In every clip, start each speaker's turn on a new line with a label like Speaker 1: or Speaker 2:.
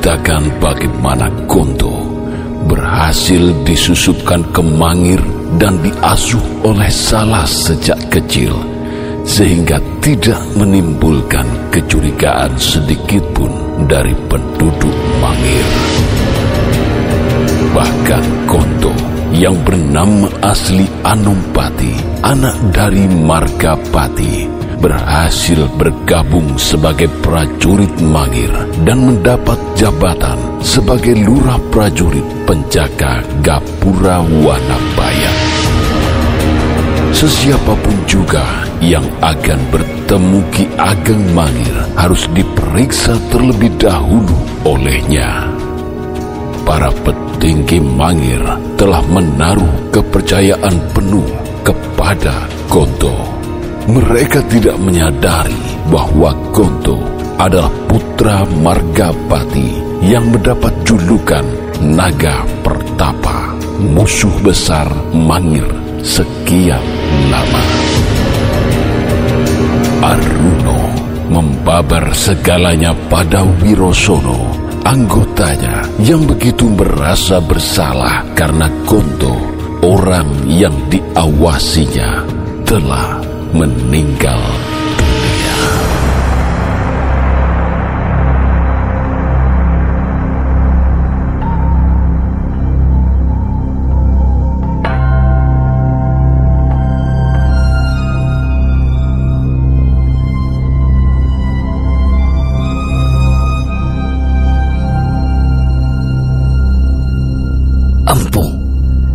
Speaker 1: menceritakan bagaimana Gonto berhasil disusupkan ke Mangir dan diasuh oleh Salah sejak kecil sehingga tidak menimbulkan kecurigaan sedikit pun dari penduduk Mangir. Bahkan Gonto yang bernama asli Anompati, anak dari Margapati, berhasil bergabung sebagai prajurit Mangir dan mendapat jabatan sebagai lurah prajurit penjaga Gapura Wanabaya. Sesiapapun juga yang akan bertemu Ki Ageng Mangir harus diperiksa terlebih dahulu olehnya. Para petinggi Mangir telah menaruh kepercayaan penuh kepada Gonto. Mereka tidak menyadari bahwa Gonto adalah putra Margapati yang mendapat julukan Naga Pertapa, musuh besar Mangir sekian lama. Aruno membabar segalanya pada Wirosono, anggotanya yang begitu merasa bersalah karena Gonto, orang yang diawasinya, telah meninggal dunia.
Speaker 2: Empu,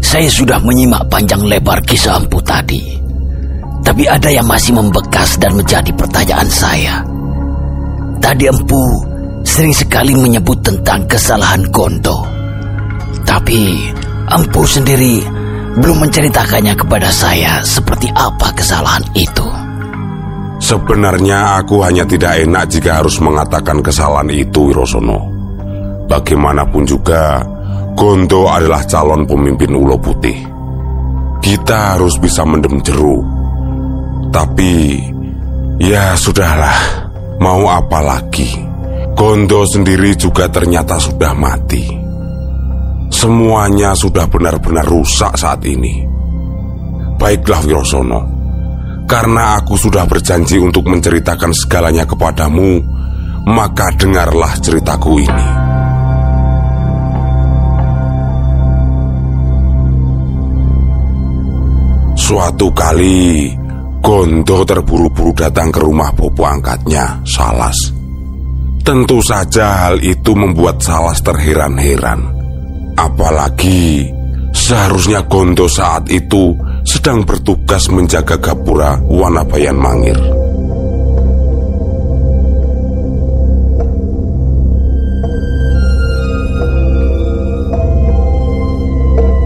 Speaker 2: saya sudah menyimak panjang lebar kisah Empu tadi. Tapi ada yang masih membekas dan menjadi pertanyaan saya. Tadi Empu sering sekali menyebut tentang kesalahan Gondo. Tapi Empu sendiri belum menceritakannya kepada saya seperti apa kesalahan itu.
Speaker 3: Sebenarnya aku hanya tidak enak jika harus mengatakan kesalahan itu, Wirosono. Bagaimanapun juga, Gondo adalah calon pemimpin Ulo Putih. Kita harus bisa mendem jeruk. Tapi, ya sudahlah, mau apa lagi? Gondo sendiri juga ternyata sudah mati. Semuanya sudah benar-benar rusak saat ini. Baiklah Wirosono, karena aku sudah berjanji untuk menceritakan segalanya kepadamu, maka dengarlah ceritaku ini. Suatu kali, Gondo terburu-buru datang ke rumah bopo angkatnya, Salas. Tentu saja hal itu membuat Salas terheran-heran. Apalagi seharusnya Gondo saat itu sedang bertugas menjaga Gapura Wanabayan Mangir.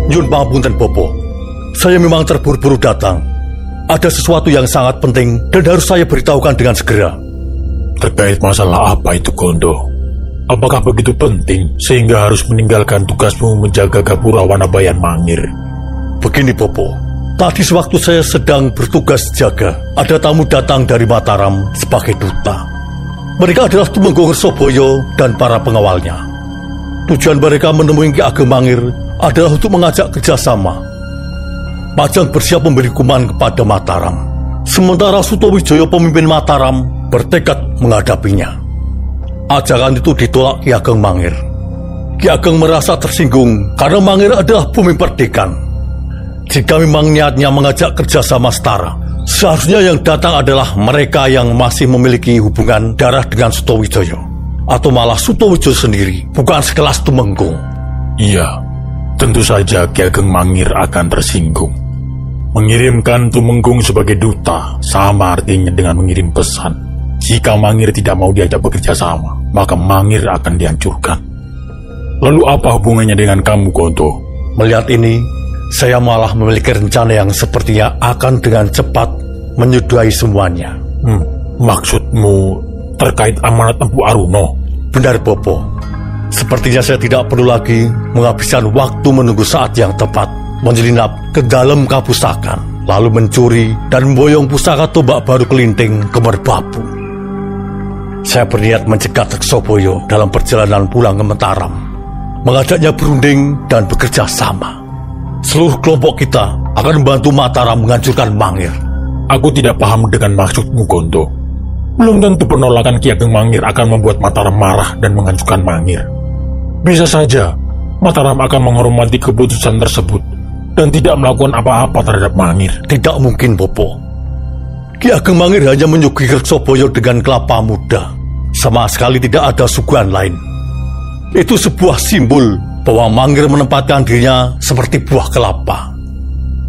Speaker 4: Yun pangapunten Bopo. Saya memang terburu-buru datang. Ada sesuatu yang sangat penting dan harus saya beritahukan dengan segera.
Speaker 5: Terkait masalah apa itu Gondo? Apakah begitu penting sehingga harus meninggalkan tugasmu menjaga Gapura Wanabayan Mangir?
Speaker 4: Begini Bopo, tadi sewaktu saya sedang bertugas jaga, ada tamu datang dari Mataram sebagai duta. Mereka adalah Tumenggung Soboyo dan para pengawalnya. Tujuan mereka menemui Ki Ageng Mangir adalah untuk mengajak kerjasama. Pajang bersiap memberi hukuman kepada Mataram. Sementara Sutowijoyo pemimpin Mataram bertekad menghadapinya. Ajakan itu ditolak Ki Ageng Mangir. Ki Ageng merasa tersinggung karena Mangir adalah bumi perdikan. Jika memang niatnya mengajak kerjasama setara, seharusnya yang datang adalah mereka yang masih memiliki hubungan darah dengan Sutowijoyo. Atau malah Sutowijoyo sendiri, bukan sekelas Tumenggung.
Speaker 5: Iya, tentu saja Ki Ageng Mangir akan tersinggung. Mengirimkan Tumenggung sebagai duta sama artinya dengan mengirim pesan. Jika Mangir tidak mau diajak bekerja sama, maka Mangir akan dihancurkan. Lalu apa hubungannya dengan kamu, Gonto?
Speaker 4: Melihat ini, saya malah memiliki rencana yang sepertinya akan dengan cepat menyudahi semuanya.
Speaker 5: Hmm, maksudmu terkait amanat Empu Aruno?
Speaker 4: Benar, Bopo. Sepertinya saya tidak perlu lagi menghabiskan waktu menunggu saat yang tepat menyelinap ke dalam kapusakan. lalu mencuri dan memboyong pusaka tombak baru kelinting ke merbabu. Saya berniat mencegat Reksoboyo dalam perjalanan pulang ke Mataram, mengajaknya berunding dan bekerja sama. Seluruh kelompok kita akan membantu Mataram menghancurkan Mangir.
Speaker 5: Aku tidak paham dengan maksudmu, Gondo. Belum tentu penolakan Ki Ageng Mangir akan membuat Mataram marah dan menghancurkan Mangir. Bisa saja, Mataram akan menghormati keputusan tersebut dan tidak melakukan apa-apa terhadap Mangir.
Speaker 4: Tidak mungkin, Bopo. Ki Ageng Mangir hanya menyuguhi Reksoboyo dengan kelapa muda. Sama sekali tidak ada suguhan lain. Itu sebuah simbol bahwa Mangir menempatkan dirinya seperti buah kelapa.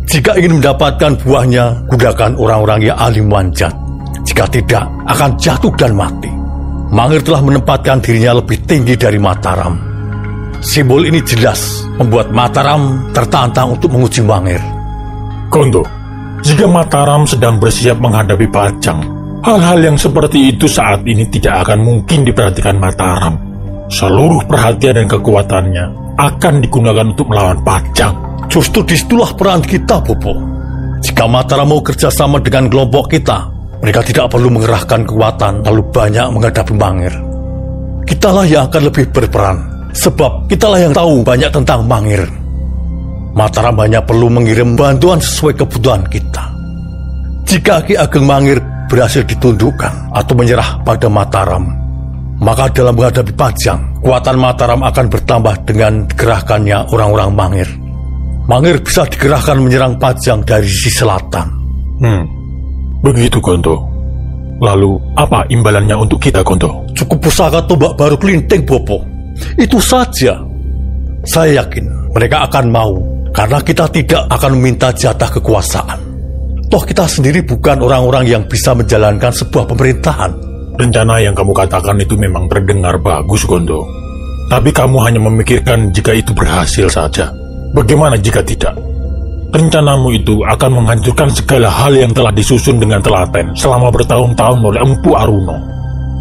Speaker 4: Jika ingin mendapatkan buahnya, gunakan orang-orang yang ahli manjat. Jika tidak, akan jatuh dan mati. Mangir telah menempatkan dirinya lebih tinggi dari Mataram. Simbol ini jelas membuat Mataram tertantang untuk menguji Mangir.
Speaker 5: Gondo, jika Mataram sedang bersiap menghadapi Pajang, hal-hal yang seperti itu saat ini tidak akan mungkin diperhatikan Mataram. Seluruh perhatian dan kekuatannya akan digunakan untuk melawan Pajang.
Speaker 4: Justru di situlah peran kita, Bobo. Jika Mataram mau kerjasama dengan kelompok kita, mereka tidak perlu mengerahkan kekuatan lalu banyak menghadapi Mangir. Kitalah yang akan lebih berperan, sebab kitalah yang tahu banyak tentang Mangir. Mataram hanya perlu mengirim bantuan sesuai kebutuhan kita. Jika Ki Ageng Mangir berhasil ditundukkan atau menyerah pada Mataram, maka dalam menghadapi Pajang, kekuatan Mataram akan bertambah dengan dikerahkannya orang-orang Mangir. Mangir bisa dikerahkan menyerang Pajang dari sisi selatan.
Speaker 5: Hmm, begitu Gondo. Lalu, apa imbalannya untuk kita, Gondo?
Speaker 4: Cukup pusaka tombak baru kelinting, Bopo. Itu saja. Saya yakin mereka akan mau, karena kita tidak akan meminta jatah kekuasaan. Toh kita sendiri bukan orang-orang yang bisa menjalankan sebuah pemerintahan.
Speaker 5: Rencana yang kamu katakan itu memang terdengar bagus, Gondo. Tapi kamu hanya memikirkan jika itu berhasil saja. Bagaimana jika tidak? Rencanamu itu akan menghancurkan segala hal yang telah disusun dengan telaten selama bertahun-tahun oleh Empu Aruno.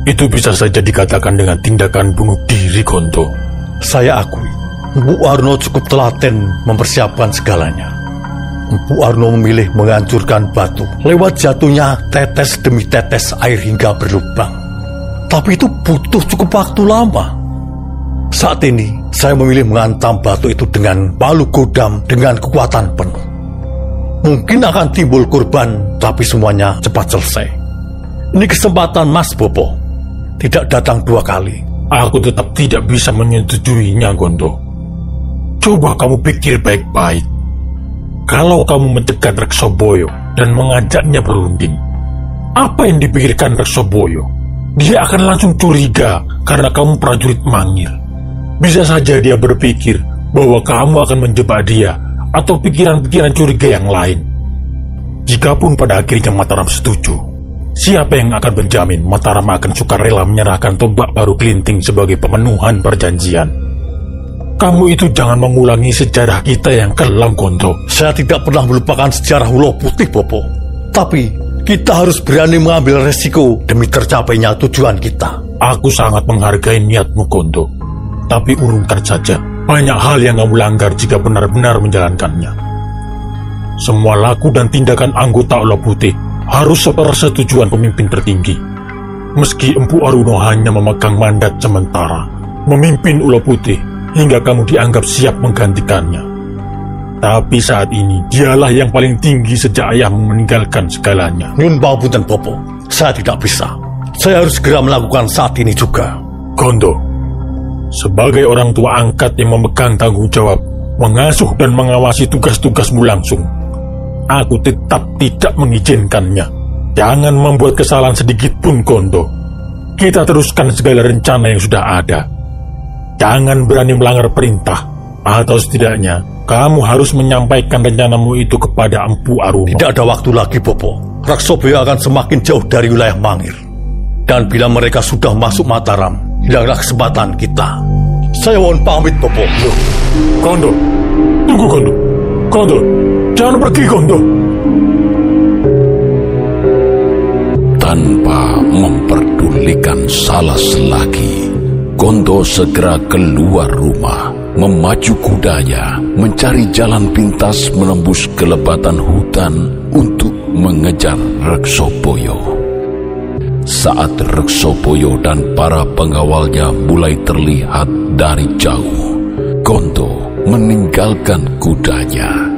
Speaker 5: Itu bisa saja dikatakan dengan tindakan bunuh diri, Gondo.
Speaker 4: Saya akui, Empu Arno cukup telaten mempersiapkan segalanya. Empu Arno memilih menghancurkan batu lewat jatuhnya tetes demi tetes air hingga berlubang. Tapi itu butuh cukup waktu lama. Saat ini, saya memilih menghantam batu itu dengan palu godam dengan kekuatan penuh. Mungkin akan timbul korban, tapi semuanya cepat selesai. Ini kesempatan Mas Bobo. Tidak datang dua kali.
Speaker 5: Aku tetap tidak bisa menyetujuinya, Gondo. Coba kamu pikir baik-baik. Kalau kamu mencegat Reksoboyo dan mengajaknya berunding, apa yang dipikirkan Reksoboyo? Dia akan langsung curiga karena kamu prajurit mangir. Bisa saja dia berpikir bahwa kamu akan menjebak dia atau pikiran-pikiran curiga yang lain. Jikapun pada akhirnya Mataram setuju, siapa yang akan menjamin Mataram akan sukarela menyerahkan tombak baru kelinting sebagai pemenuhan perjanjian? Kamu itu jangan mengulangi sejarah kita yang kelam, Gondo.
Speaker 4: Saya tidak pernah melupakan sejarah Ulo Putih, Bopo. Tapi kita harus berani mengambil resiko demi tercapainya tujuan kita.
Speaker 5: Aku sangat menghargai niatmu, Gondo. Tapi urungkan saja. Banyak hal yang kamu langgar jika benar-benar menjalankannya. Semua laku dan tindakan anggota Ulo Putih harus sepersetujuan pemimpin tertinggi. Meski Empu Aruno hanya memegang mandat sementara, memimpin Ulo Putih hingga kamu dianggap siap menggantikannya. Tapi saat ini dialah yang paling tinggi sejak ayahmu meninggalkan segalanya.
Speaker 4: Nyun dan Popo, saya tidak bisa. Saya harus segera melakukan saat ini juga.
Speaker 5: Gondo, sebagai orang tua angkat yang memegang tanggung jawab, mengasuh dan mengawasi tugas-tugasmu langsung, aku tetap tidak mengizinkannya. Jangan membuat kesalahan sedikit pun, Gondo. Kita teruskan segala rencana yang sudah ada. Jangan berani melanggar perintah, atau setidaknya kamu harus menyampaikan rencanamu itu kepada Empu Aruno.
Speaker 4: Tidak ada waktu lagi, Popo. Raksoboyo akan semakin jauh dari wilayah Mangir. Dan bila mereka sudah masuk Mataram, hilanglah kesempatan kita. Saya mohon pamit, Popo.
Speaker 5: Loh, Kondo, tunggu Kondo. Kondo, jangan pergi Kondo.
Speaker 1: Tanpa memperdulikan Salas lagi, Gondo segera keluar rumah, memacu kudanya, mencari jalan pintas menembus kelebatan hutan untuk mengejar Reksopoyo. Saat Reksopoyo dan para pengawalnya mulai terlihat dari jauh, Gondo meninggalkan kudanya.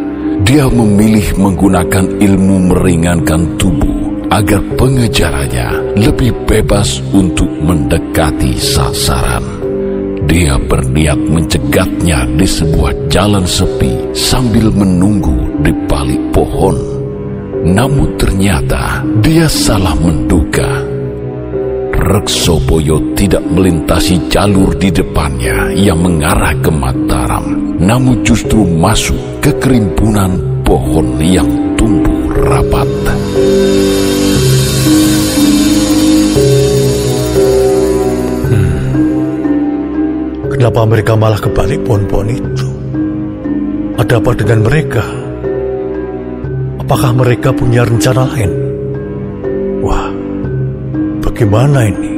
Speaker 1: Dia memilih menggunakan ilmu meringankan tubuh agar pengejarannya lebih bebas untuk mendekati sasaran. Dia berniat mencegatnya di sebuah jalan sepi sambil menunggu di balik pohon. Namun ternyata dia salah menduga. Reksoboyo tidak melintasi jalur di depannya yang mengarah ke Mataram, namun justru masuk ke kerimpunan pohon yang tumbuh rapat.
Speaker 4: Kenapa mereka malah kebalik pohon-pohon itu? Ada apa dengan mereka? Apakah mereka punya rencana lain? Wah, bagaimana ini?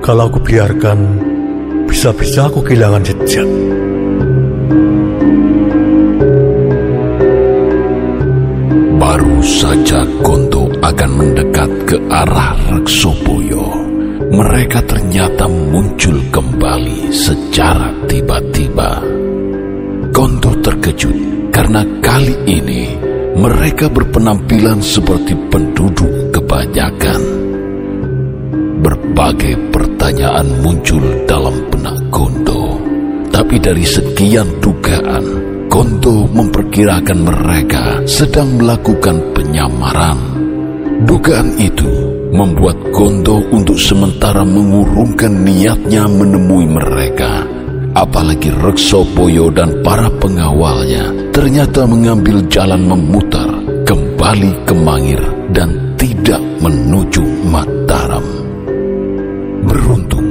Speaker 4: Kalau aku biarkan, bisa-bisa aku kehilangan jejak.
Speaker 1: Baru saja Gonto akan mendekat ke arah Reksoboyo mereka ternyata muncul kembali secara tiba-tiba. Konto terkejut karena kali ini mereka berpenampilan seperti penduduk kebanyakan. Berbagai pertanyaan muncul dalam benak Gondo, tapi dari sekian dugaan, Gondo memperkirakan mereka sedang melakukan penyamaran. Dugaan itu membuat Gondo untuk sementara mengurungkan niatnya menemui mereka. Apalagi Reksopoyo dan para pengawalnya ternyata mengambil jalan memutar kembali ke Mangir dan tidak menuju Mataram. Beruntung,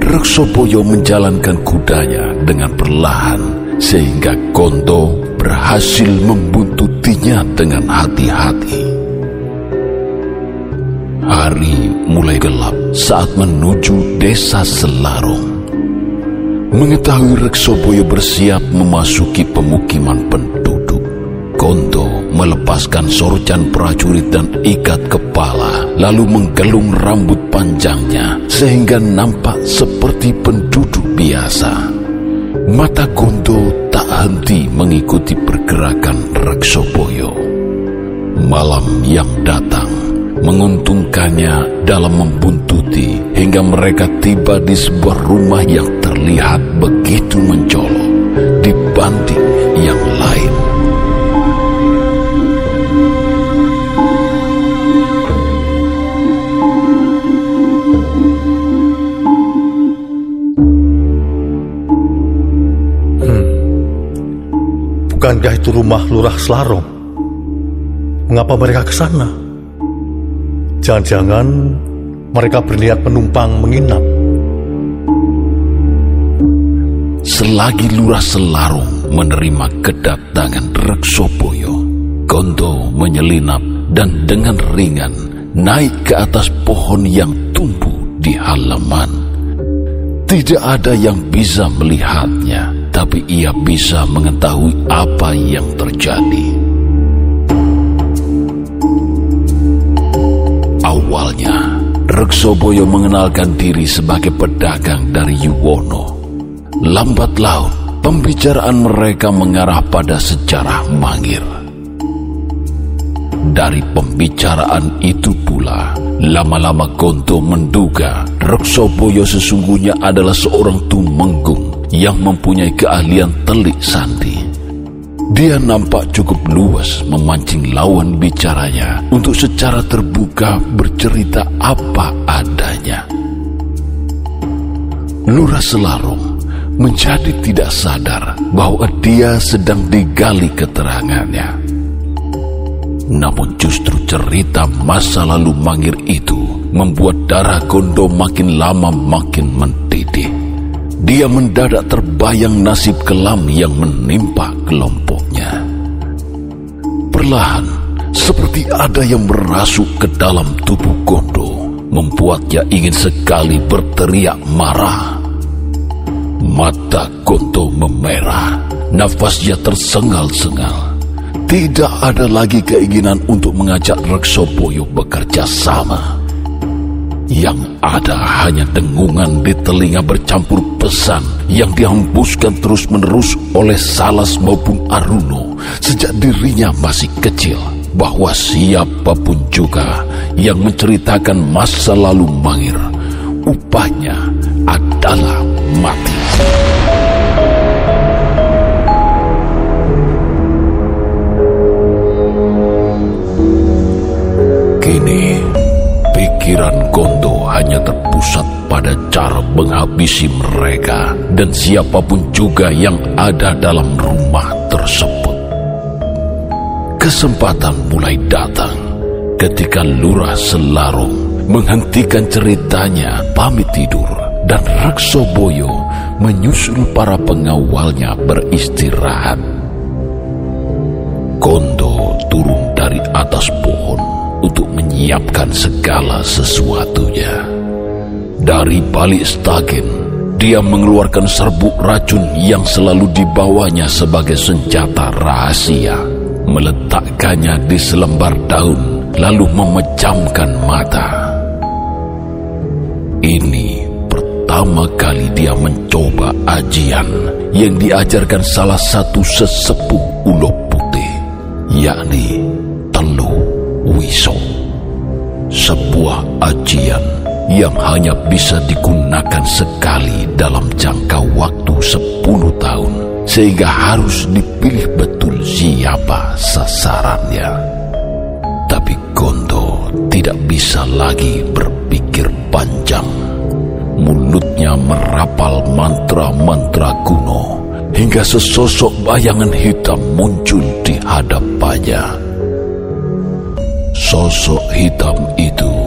Speaker 1: Reksopoyo menjalankan kudanya dengan perlahan sehingga Gondo berhasil membuntutinya dengan hati-hati. Hari mulai gelap saat menuju desa Selarong. Mengetahui Reksoboyo bersiap memasuki pemukiman penduduk, melepaskan sorjan prajurit dan ikat kepala, lalu menggelung rambut panjangnya sehingga nampak seperti penduduk biasa. Mata Konto tak henti mengikuti pergerakan Reksoboyo. Malam yang datang menguntungkannya dalam membuntuti hingga mereka tiba di sebuah rumah yang terlihat begitu mencolok dibanding yang lain.
Speaker 4: Bukankah itu rumah lurah Selarong? Mengapa mereka ke sana? Jangan-jangan mereka berniat menumpang menginap.
Speaker 1: Selagi lurah Selarung menerima kedatangan Reksopoyo, Gondo menyelinap dan dengan ringan naik ke atas pohon yang tumbuh di halaman. Tidak ada yang bisa melihatnya, tapi ia bisa mengetahui apa yang terjadi. Awalnya, Reksoboyo mengenalkan diri sebagai pedagang dari Yuwono. Lambat laun, pembicaraan mereka mengarah pada sejarah Mangir. Dari pembicaraan itu pula, lama-lama Gonto menduga Reksoboyo sesungguhnya adalah seorang tumenggung yang mempunyai keahlian telik sandi. Dia nampak cukup luas memancing lawan bicaranya untuk secara terbuka bercerita apa adanya. Lurah Selarong menjadi tidak sadar bahwa dia sedang digali keterangannya. Namun justru cerita masa lalu Mangir itu membuat darah Gondo makin lama makin mendidih. Dia mendadak terbayang nasib kelam yang menimpa kelompoknya. Perlahan, seperti ada yang merasuk ke dalam tubuh Gondo, membuatnya ingin sekali berteriak marah. Mata Gondo memerah, nafasnya tersengal-sengal. Tidak ada lagi keinginan untuk mengajak Reksoboyo bekerja sama. Yang ada hanya dengungan di telinga bercampur pesan yang dihembuskan terus-menerus oleh Salas maupun Aruno sejak dirinya masih kecil bahwa siapa pun juga yang menceritakan masa lalu Mangir, upahnya adalah mati. Pada cara menghabisi mereka dan siapa pun juga yang ada dalam rumah tersebut. Kesempatan mulai datang ketika Lurah Selarung menghentikan ceritanya pamit tidur dan Reksoboyo menyusul para pengawalnya beristirahat. Gondo turun dari atas pohon untuk menyiapkan segala sesuatunya. Dari balik stagen, dia mengeluarkan serbuk racun yang selalu dibawanya sebagai senjata rahasia, meletakkannya di selembar daun, lalu memejamkan mata. Ini pertama kali dia mencoba ajian yang diajarkan salah satu sesepuh ulo putih, yakni Teluh Wiso. Sebuah ajian yang hanya bisa digunakan sekali dalam jangka waktu 10 tahun sehingga harus dipilih betul siapa sasarannya. Tapi Gondo tidak bisa lagi berpikir panjang. Mulutnya merapal mantra-mantra kuno hingga sesosok bayangan hitam muncul di hadapannya. Sosok hitam itu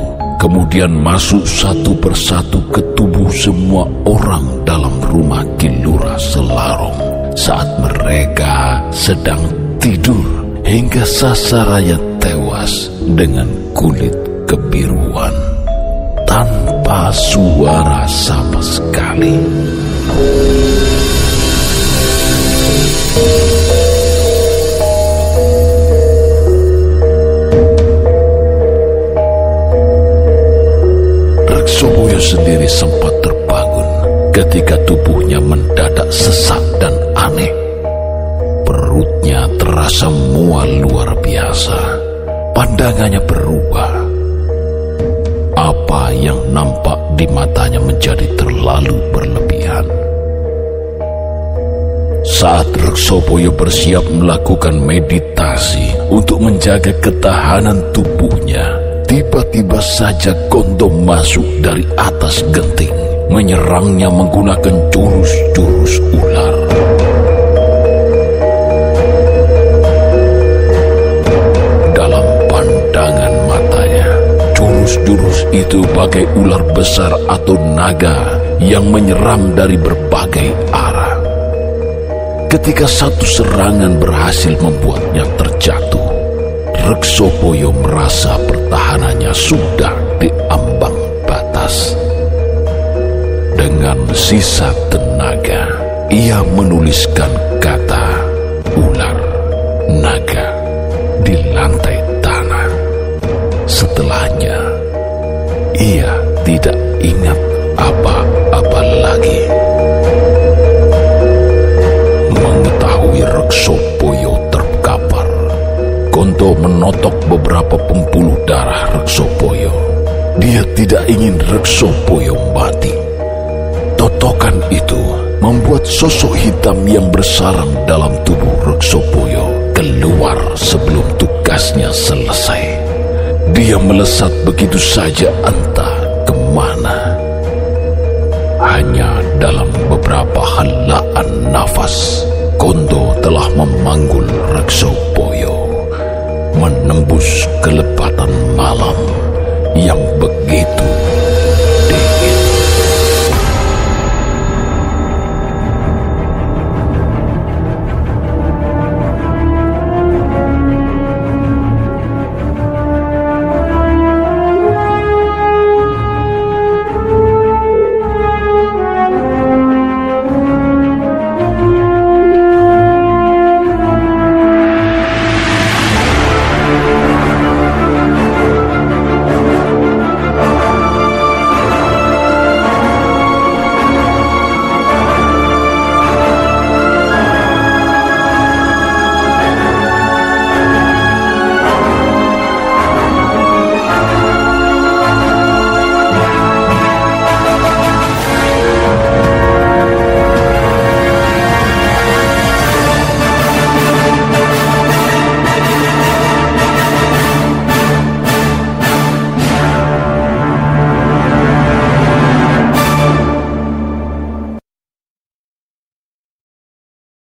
Speaker 1: kemudian masuk satu persatu ke tubuh semua orang dalam rumah Kilura Selarong saat mereka sedang tidur hingga sasarannya tewas dengan kulit kebiruan tanpa suara sama sekali. Pandangannya berubah. Apa yang nampak di matanya menjadi terlalu berlebihan. Saat Reksoboyo bersiap melakukan meditasi untuk menjaga ketahanan tubuhnya, Tiba-tiba saja Gondo masuk dari atas genting, menyerangnya menggunakan jurus-jurus ular. Jurus-jurus itu bagai ular besar atau naga yang menyerang dari berbagai arah. Ketika satu serangan berhasil membuatnya terjatuh, Reksopoyo merasa pertahanannya sudah di ambang batas. Dengan sisa tenaga, ia menuliskan kata beberapa pembuluh darah Reksopoyo. Dia tidak ingin Reksopoyo mati. Totokan itu membuat sosok hitam yang bersarang dalam tubuh Reksopoyo keluar sebelum tugasnya selesai. Dia melesat begitu saja entah ke mana. Hanya dalam beberapa helaan nafas, Kondo telah memanggul Reksopoyo menembus kelepatan malam yang begitu